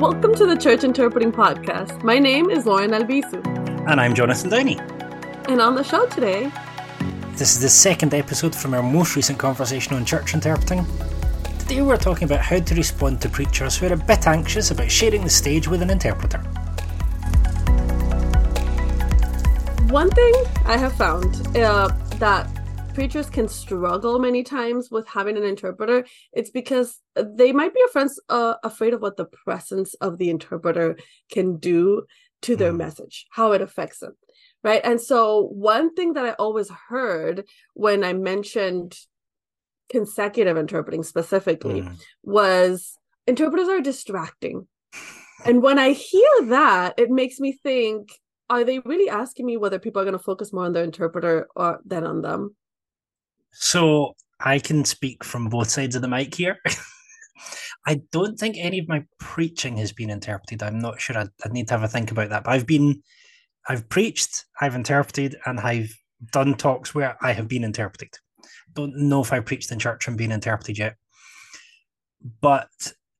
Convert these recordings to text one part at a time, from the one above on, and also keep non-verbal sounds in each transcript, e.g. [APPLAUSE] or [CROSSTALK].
Welcome to the Church Interpreting Podcast. My name is Lauren Albisu. And I'm Jonathan Downey. And on the show today, this is the second episode from our most recent conversation on church interpreting. Today we're talking about how to respond to preachers who are a bit anxious about sharing the stage with an interpreter. One thing I have found uh, that preachers can struggle many times with having an interpreter, it's because they might be afraid, uh, afraid of what the presence of the interpreter can do to their mm. message, how it affects them. Right. And so, one thing that I always heard when I mentioned consecutive interpreting specifically mm. was interpreters are distracting. And when I hear that, it makes me think are they really asking me whether people are going to focus more on their interpreter or than on them? So I can speak from both sides of the mic here. [LAUGHS] I don't think any of my preaching has been interpreted. I'm not sure. I, I need to have a think about that. But I've been, I've preached, I've interpreted, and I've done talks where I have been interpreted. Don't know if I preached in church and been interpreted yet. But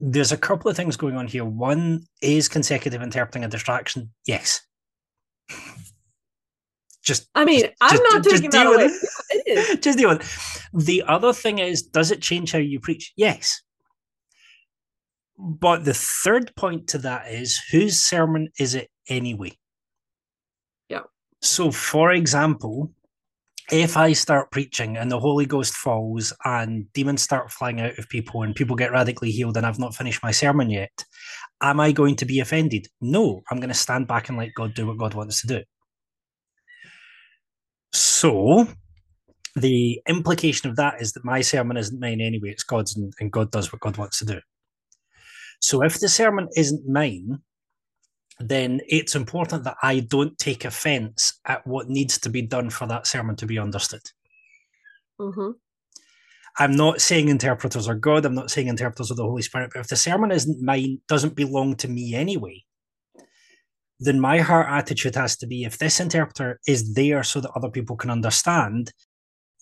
there's a couple of things going on here. One is consecutive interpreting a distraction. Yes [LAUGHS] just I mean, just, I'm not just, taking that away. It. [LAUGHS] just deal with it. The other thing is, does it change how you preach? Yes. But the third point to that is whose sermon is it anyway? Yeah. So, for example, if I start preaching and the Holy Ghost falls and demons start flying out of people and people get radically healed and I've not finished my sermon yet, am I going to be offended? No, I'm going to stand back and let God do what God wants to do. So the implication of that is that my sermon isn't mine anyway, it's God's, and, and God does what God wants to do. So if the sermon isn't mine, then it's important that I don't take offense at what needs to be done for that sermon to be understood. Mm-hmm. I'm not saying interpreters are God. I'm not saying interpreters are the Holy Spirit. But if the sermon isn't mine, doesn't belong to me anyway, then my heart attitude has to be if this interpreter is there so that other people can understand,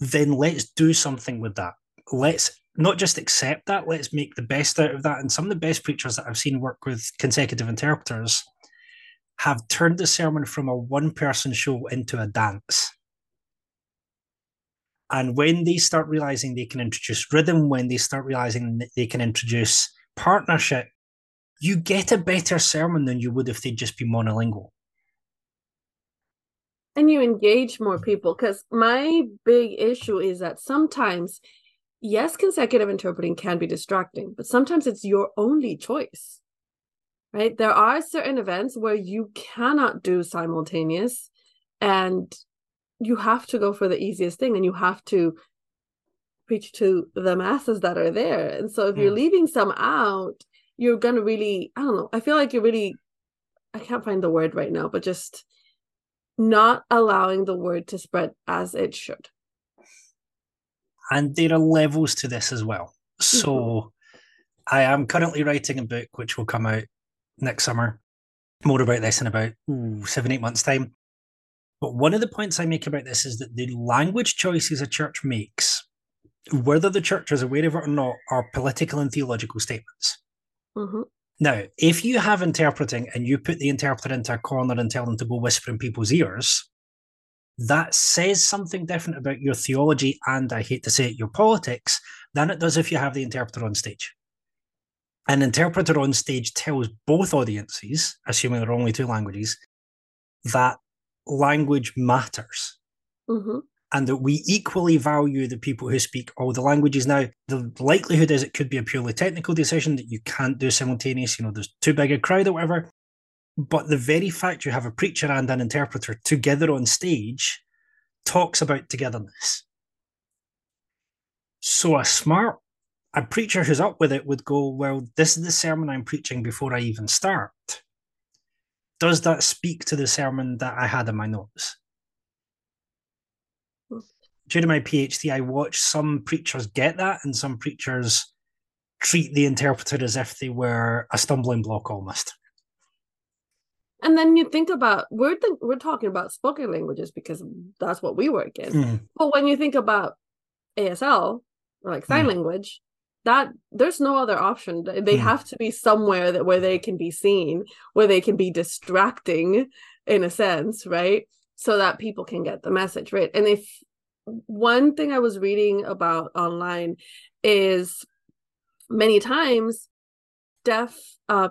then let's do something with that. Let's not just accept that, let's make the best out of that. And some of the best preachers that I've seen work with consecutive interpreters have turned the sermon from a one person show into a dance. And when they start realizing they can introduce rhythm, when they start realizing they can introduce partnership, you get a better sermon than you would if they'd just be monolingual. And you engage more people because my big issue is that sometimes, yes, consecutive interpreting can be distracting, but sometimes it's your only choice, right? There are certain events where you cannot do simultaneous and you have to go for the easiest thing and you have to preach to the masses that are there. And so if you're hmm. leaving some out, you're gonna really i don't know i feel like you're really i can't find the word right now but just not allowing the word to spread as it should. And there are levels to this as well. So mm-hmm. i am currently writing a book which will come out next summer. More about this in about ooh, seven eight months time. But one of the points i make about this is that the language choices a church makes whether the church is aware of it or not are political and theological statements Mm-hmm. Now, if you have interpreting and you put the interpreter into a corner and tell them to go whisper in people's ears, that says something different about your theology and I hate to say it, your politics than it does if you have the interpreter on stage. An interpreter on stage tells both audiences, assuming there are only two languages, that language matters. Mm-hmm and that we equally value the people who speak all the languages. Now, the likelihood is it could be a purely technical decision that you can't do simultaneous, you know, there's too big a crowd or whatever. But the very fact you have a preacher and an interpreter together on stage talks about togetherness. So a smart a preacher who's up with it would go, Well, this is the sermon I'm preaching before I even start. Does that speak to the sermon that I had in my notes? During my PhD, I watched some preachers get that, and some preachers treat the interpreter as if they were a stumbling block almost. And then you think about we're th- we're talking about spoken languages because that's what we work in. Mm. But when you think about ASL or like sign mm. language, that there's no other option they mm. have to be somewhere that where they can be seen where they can be distracting in a sense right so that people can get the message right and if one thing i was reading about online is many times deaf uh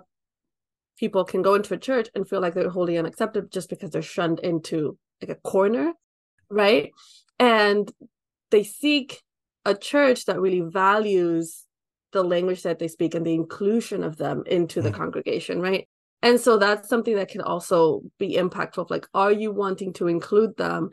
people can go into a church and feel like they're wholly unaccepted just because they're shunned into like a corner right and they seek a church that really values the language that they speak and the inclusion of them into the mm. congregation right and so that's something that can also be impactful like are you wanting to include them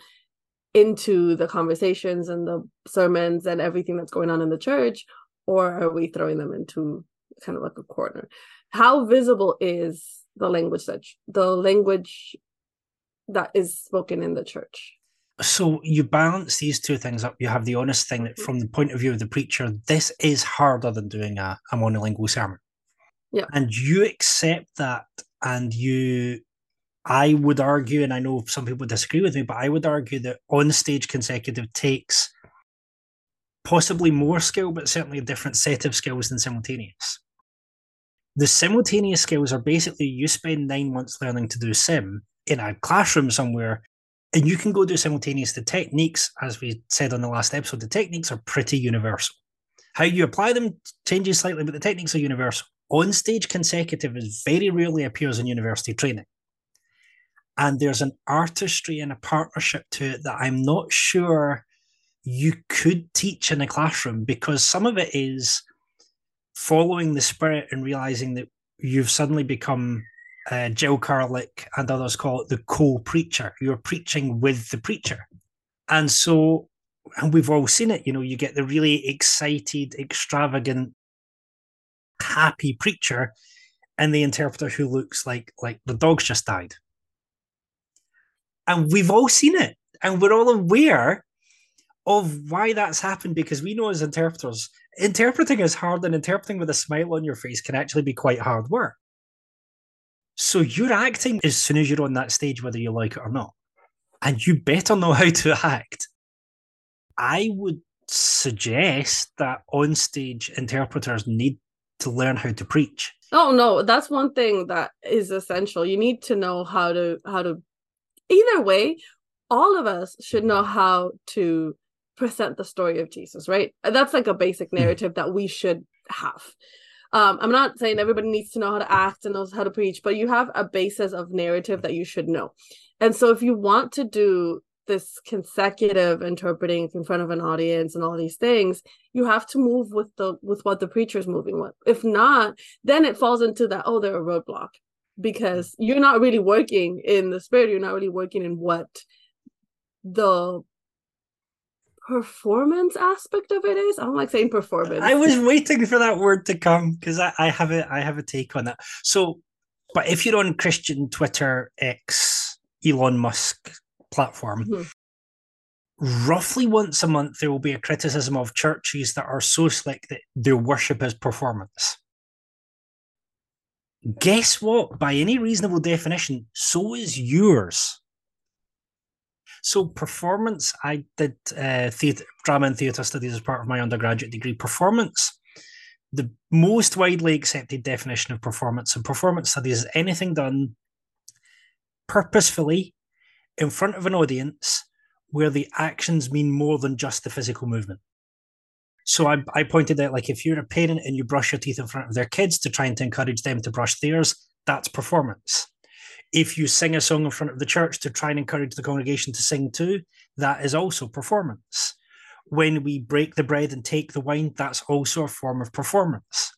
into the conversations and the sermons and everything that's going on in the church or are we throwing them into kind of like a corner how visible is the language that the language that is spoken in the church so you balance these two things up. You have the honest thing that, from the point of view of the preacher, this is harder than doing a, a monolingual sermon. Yeah. And you accept that, and you, I would argue, and I know some people disagree with me, but I would argue that on stage consecutive takes possibly more skill, but certainly a different set of skills than simultaneous. The simultaneous skills are basically you spend nine months learning to do sim in a classroom somewhere and you can go do simultaneous. The techniques, as we said on the last episode, the techniques are pretty universal. How you apply them changes slightly, but the techniques are universal. On stage consecutive is very rarely appears in university training. And there's an artistry and a partnership to it that I'm not sure you could teach in a classroom because some of it is following the spirit and realizing that you've suddenly become uh, Jill Karlik and others call it the co-preacher. You're preaching with the preacher, and so, and we've all seen it. You know, you get the really excited, extravagant, happy preacher, and the interpreter who looks like like the dog's just died. And we've all seen it, and we're all aware of why that's happened because we know as interpreters, interpreting is hard, and interpreting with a smile on your face can actually be quite hard work. So you're acting as soon as you're on that stage, whether you like it or not. And you better know how to act. I would suggest that on stage interpreters need to learn how to preach. Oh no, that's one thing that is essential. You need to know how to how to either way, all of us should know how to present the story of Jesus, right? That's like a basic narrative that we should have. Um i'm not saying everybody needs to know how to act and knows how to preach but you have a basis of narrative that you should know. And so if you want to do this consecutive interpreting in front of an audience and all these things you have to move with the with what the preacher is moving with. If not then it falls into that oh they're a roadblock because you're not really working in the spirit you're not really working in what the performance aspect of it is. I don't like saying performance. I was waiting for that word to come because I, I have a I have a take on that. So, but if you're on Christian Twitter X Elon Musk platform, mm-hmm. roughly once a month there will be a criticism of churches that are so slick that their worship is performance. Guess what? By any reasonable definition, so is yours. So performance, I did uh, theater, drama and theatre studies as part of my undergraduate degree. Performance, the most widely accepted definition of performance and performance studies is anything done purposefully in front of an audience where the actions mean more than just the physical movement. So I, I pointed out, like, if you're a parent and you brush your teeth in front of their kids to try and to encourage them to brush theirs, that's performance if you sing a song in front of the church to try and encourage the congregation to sing too, that is also performance. When we break the bread and take the wine, that's also a form of performance.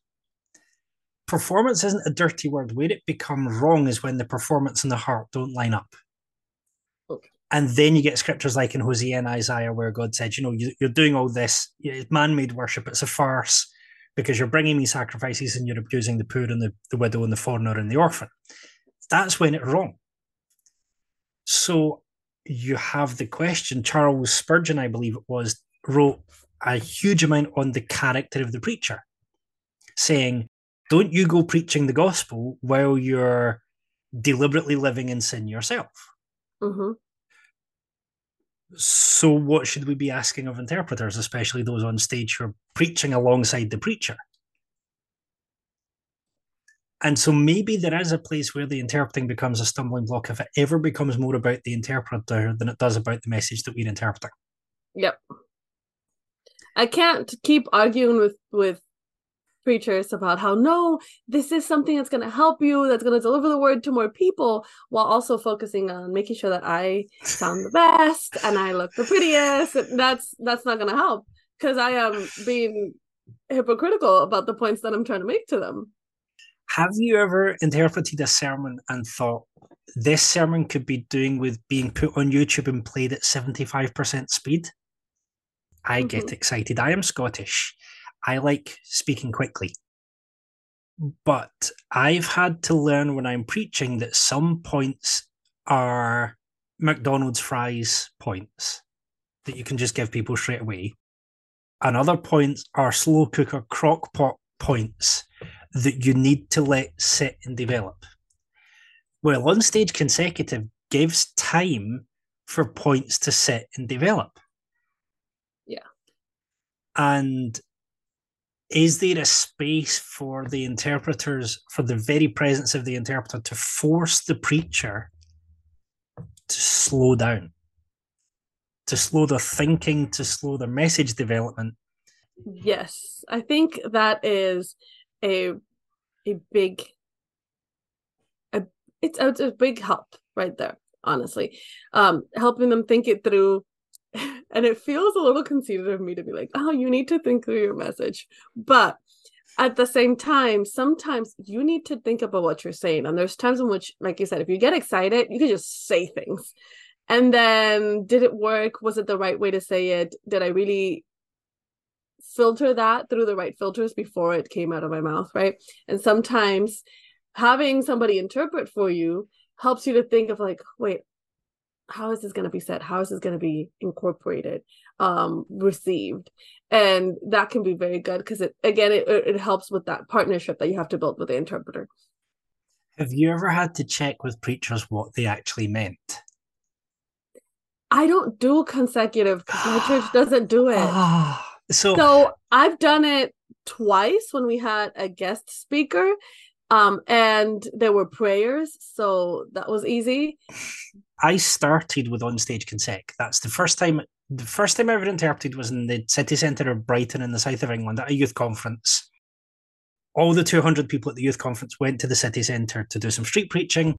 Performance isn't a dirty word. Where it becomes wrong is when the performance and the heart don't line up. And then you get scriptures like in Hosea and Isaiah where God said, you know, you, are doing all this, man made worship, it's a farce because you're bringing me sacrifices and you're abusing the poor and the, the widow and the foreigner and the orphan that's when it's wrong. So you have the question. Charles Spurgeon, I believe it was, wrote a huge amount on the character of the preacher, saying, Don't you go preaching the gospel while you're deliberately living in sin yourself. Mm-hmm. So, what should we be asking of interpreters, especially those on stage who are preaching alongside the preacher? And so maybe there is a place where the interpreting becomes a stumbling block if it ever becomes more about the interpreter than it does about the message that we're interpreting. Yep. I can't keep arguing with with preachers about how no, this is something that's going to help you, that's going to deliver the word to more people, while also focusing on making sure that I sound the best and I look the prettiest. That's that's not going to help because I am being hypocritical about the points that I'm trying to make to them. Have you ever interpreted a sermon and thought this sermon could be doing with being put on YouTube and played at 75% speed? I mm-hmm. get excited. I am Scottish. I like speaking quickly. But I've had to learn when I'm preaching that some points are McDonald's fries points that you can just give people straight away. And other points are slow cooker crock pot points that you need to let sit and develop. Well, on stage consecutive gives time for points to sit and develop. Yeah. And is there a space for the interpreters, for the very presence of the interpreter, to force the preacher to slow down, to slow their thinking, to slow their message development? Yes, I think that is a a big a, it's, it's a big help right there honestly. Um helping them think it through and it feels a little conceited of me to be like, oh, you need to think through your message. But at the same time, sometimes you need to think about what you're saying. And there's times in which, like you said, if you get excited, you can just say things. And then, did it work? Was it the right way to say it? Did I really filter that through the right filters before it came out of my mouth? Right. And sometimes having somebody interpret for you helps you to think of, like, wait, how is this going to be said? How is this going to be incorporated um received? And that can be very good because it again it, it helps with that partnership that you have to build with the interpreter. Have you ever had to check with preachers what they actually meant? I don't do consecutive because [SIGHS] my church doesn't do it. [SIGHS] So so i've done it twice when we had a guest speaker um and there were prayers so that was easy [LAUGHS] I started with onstage consec. That's the first time. The first time I ever interpreted was in the city centre of Brighton in the south of England at a youth conference. All the 200 people at the youth conference went to the city centre to do some street preaching.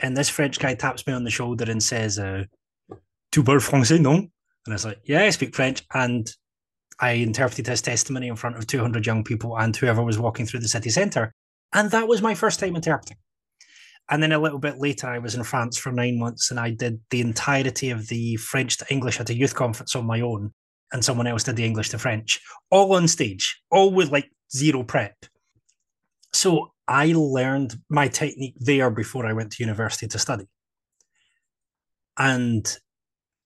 And this French guy taps me on the shoulder and says, uh, Tu parles français, non? And I was like, Yeah, I speak French. And I interpreted his testimony in front of 200 young people and whoever was walking through the city centre. And that was my first time interpreting. And then a little bit later, I was in France for nine months and I did the entirety of the French to English at a youth conference on my own. And someone else did the English to French, all on stage, all with like zero prep. So I learned my technique there before I went to university to study. And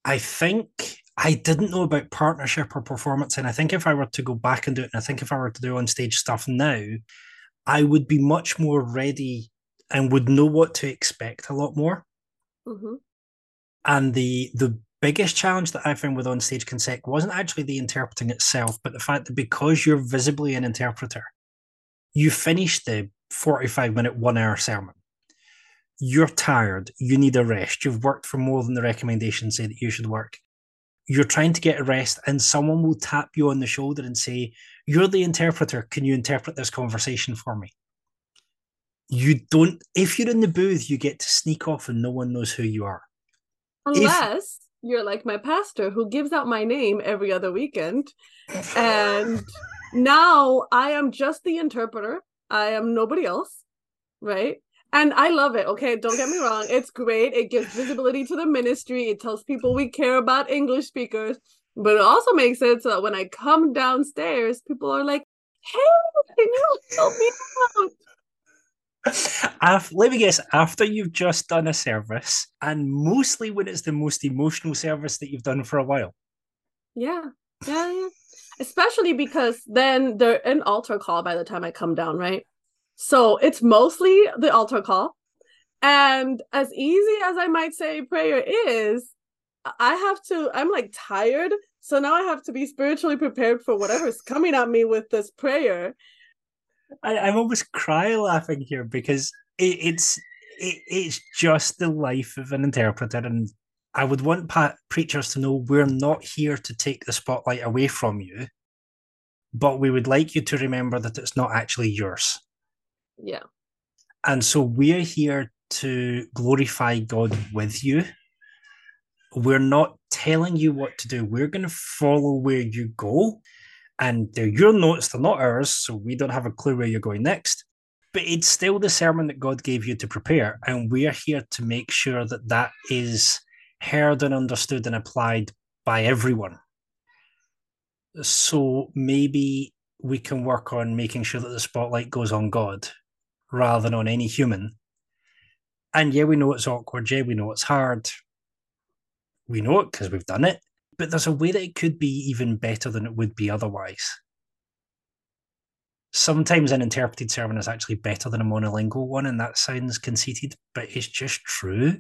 I think I didn't know about partnership or performance. And I think if I were to go back and do it, and I think if I were to do on stage stuff now, I would be much more ready and would know what to expect a lot more. Mm-hmm. And the the biggest challenge that I found with onstage consec wasn't actually the interpreting itself, but the fact that because you're visibly an interpreter, you finish the 45 minute, one hour sermon. You're tired, you need a rest, you've worked for more than the recommendations say that you should work. You're trying to get a rest, and someone will tap you on the shoulder and say, You're the interpreter. Can you interpret this conversation for me? You don't if you're in the booth you get to sneak off and no one knows who you are. Unless if, you're like my pastor who gives out my name every other weekend. And [LAUGHS] now i am just the interpreter. I am nobody else right? And i love it okay? Don't get me wrong. It's great. It gives visibility to the ministry. It tells people we care about english speakers. But it also makes it so that when i come downstairs people are like hey can you help me out let me guess, after you've just done a service, and mostly when it's the most emotional service that you've done for a while. Yeah, yeah, yeah. Especially because then they're an altar call by the time I come down, right? So it's mostly the altar call. And as easy as I might say prayer is, I have to, I'm like tired. So now I have to be spiritually prepared for whatever's coming at me with this prayer. I, I'm almost cry laughing here because it, it's it, it's just the life of an interpreter, and I would want pa- preachers to know we're not here to take the spotlight away from you, but we would like you to remember that it's not actually yours. Yeah. And so we're here to glorify God with you. We're not telling you what to do. We're going to follow where you go. And they're your notes, they're not ours. So we don't have a clue where you're going next. But it's still the sermon that God gave you to prepare. And we're here to make sure that that is heard and understood and applied by everyone. So maybe we can work on making sure that the spotlight goes on God rather than on any human. And yeah, we know it's awkward. Yeah, we know it's hard. We know it because we've done it. But there's a way that it could be even better than it would be otherwise. Sometimes an interpreted sermon is actually better than a monolingual one, and that sounds conceited, but it's just true.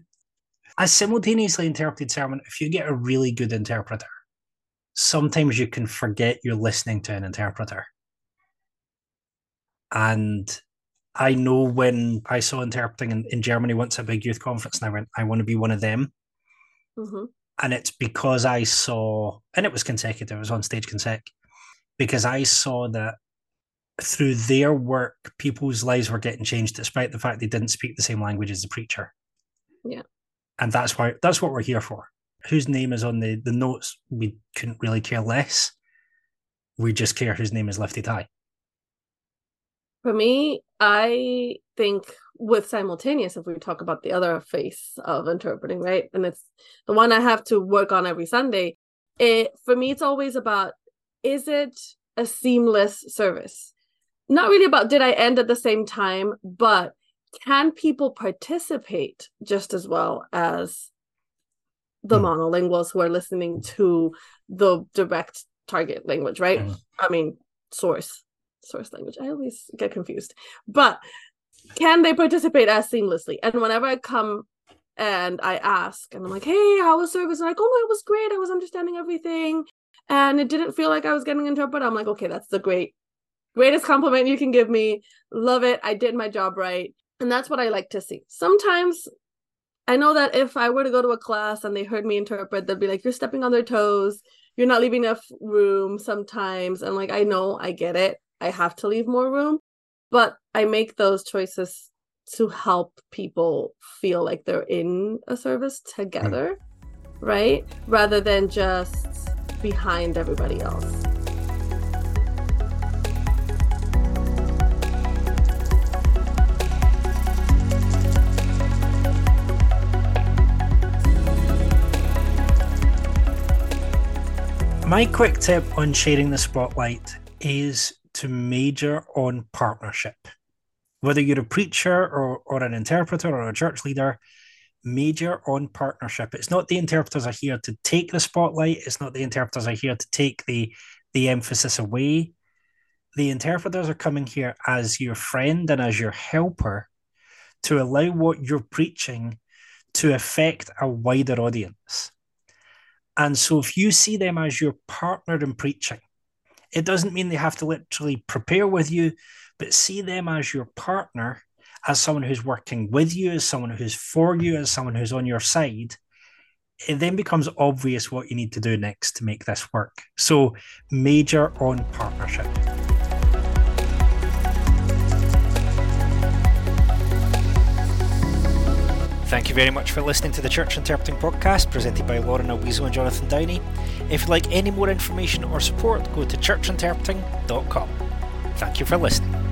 A simultaneously interpreted sermon, if you get a really good interpreter, sometimes you can forget you're listening to an interpreter. And I know when I saw interpreting in, in Germany once at a big youth conference, and I went, I want to be one of them. Mm-hmm. And it's because I saw, and it was consecutive, it was on stage consec, because I saw that through their work, people's lives were getting changed despite the fact they didn't speak the same language as the preacher. Yeah. And that's why that's what we're here for. Whose name is on the, the notes, we couldn't really care less. We just care whose name is lifted high. For me, I think with simultaneous, if we talk about the other face of interpreting, right? And it's the one I have to work on every Sunday. It for me, it's always about is it a seamless service? Not really about did I end at the same time, but can people participate just as well as the mm. monolinguals who are listening to the direct target language, right? Mm. I mean, source source language. I always get confused. But can they participate as seamlessly? And whenever I come and I ask, and I'm like, hey, how was service? And like, oh no, it was great. I was understanding everything. And it didn't feel like I was getting interpreted. I'm like, okay, that's the great, greatest compliment you can give me. Love it. I did my job right. And that's what I like to see. Sometimes I know that if I were to go to a class and they heard me interpret, they'd be like, you're stepping on their toes. You're not leaving enough room sometimes. And like, I know, I get it. I have to leave more room. But I make those choices to help people feel like they're in a service together, mm. right? Rather than just behind everybody else. My quick tip on sharing the spotlight is to major on partnership. Whether you're a preacher or, or an interpreter or a church leader, major on partnership. It's not the interpreters are here to take the spotlight, it's not the interpreters are here to take the, the emphasis away. The interpreters are coming here as your friend and as your helper to allow what you're preaching to affect a wider audience. And so if you see them as your partner in preaching, it doesn't mean they have to literally prepare with you, but see them as your partner, as someone who's working with you, as someone who's for you, as someone who's on your side. It then becomes obvious what you need to do next to make this work. So, major on partnership. Thank you very much for listening to the Church Interpreting Podcast presented by Lauren Albisu and Jonathan Downey. If you'd like any more information or support, go to churchinterpreting.com. Thank you for listening.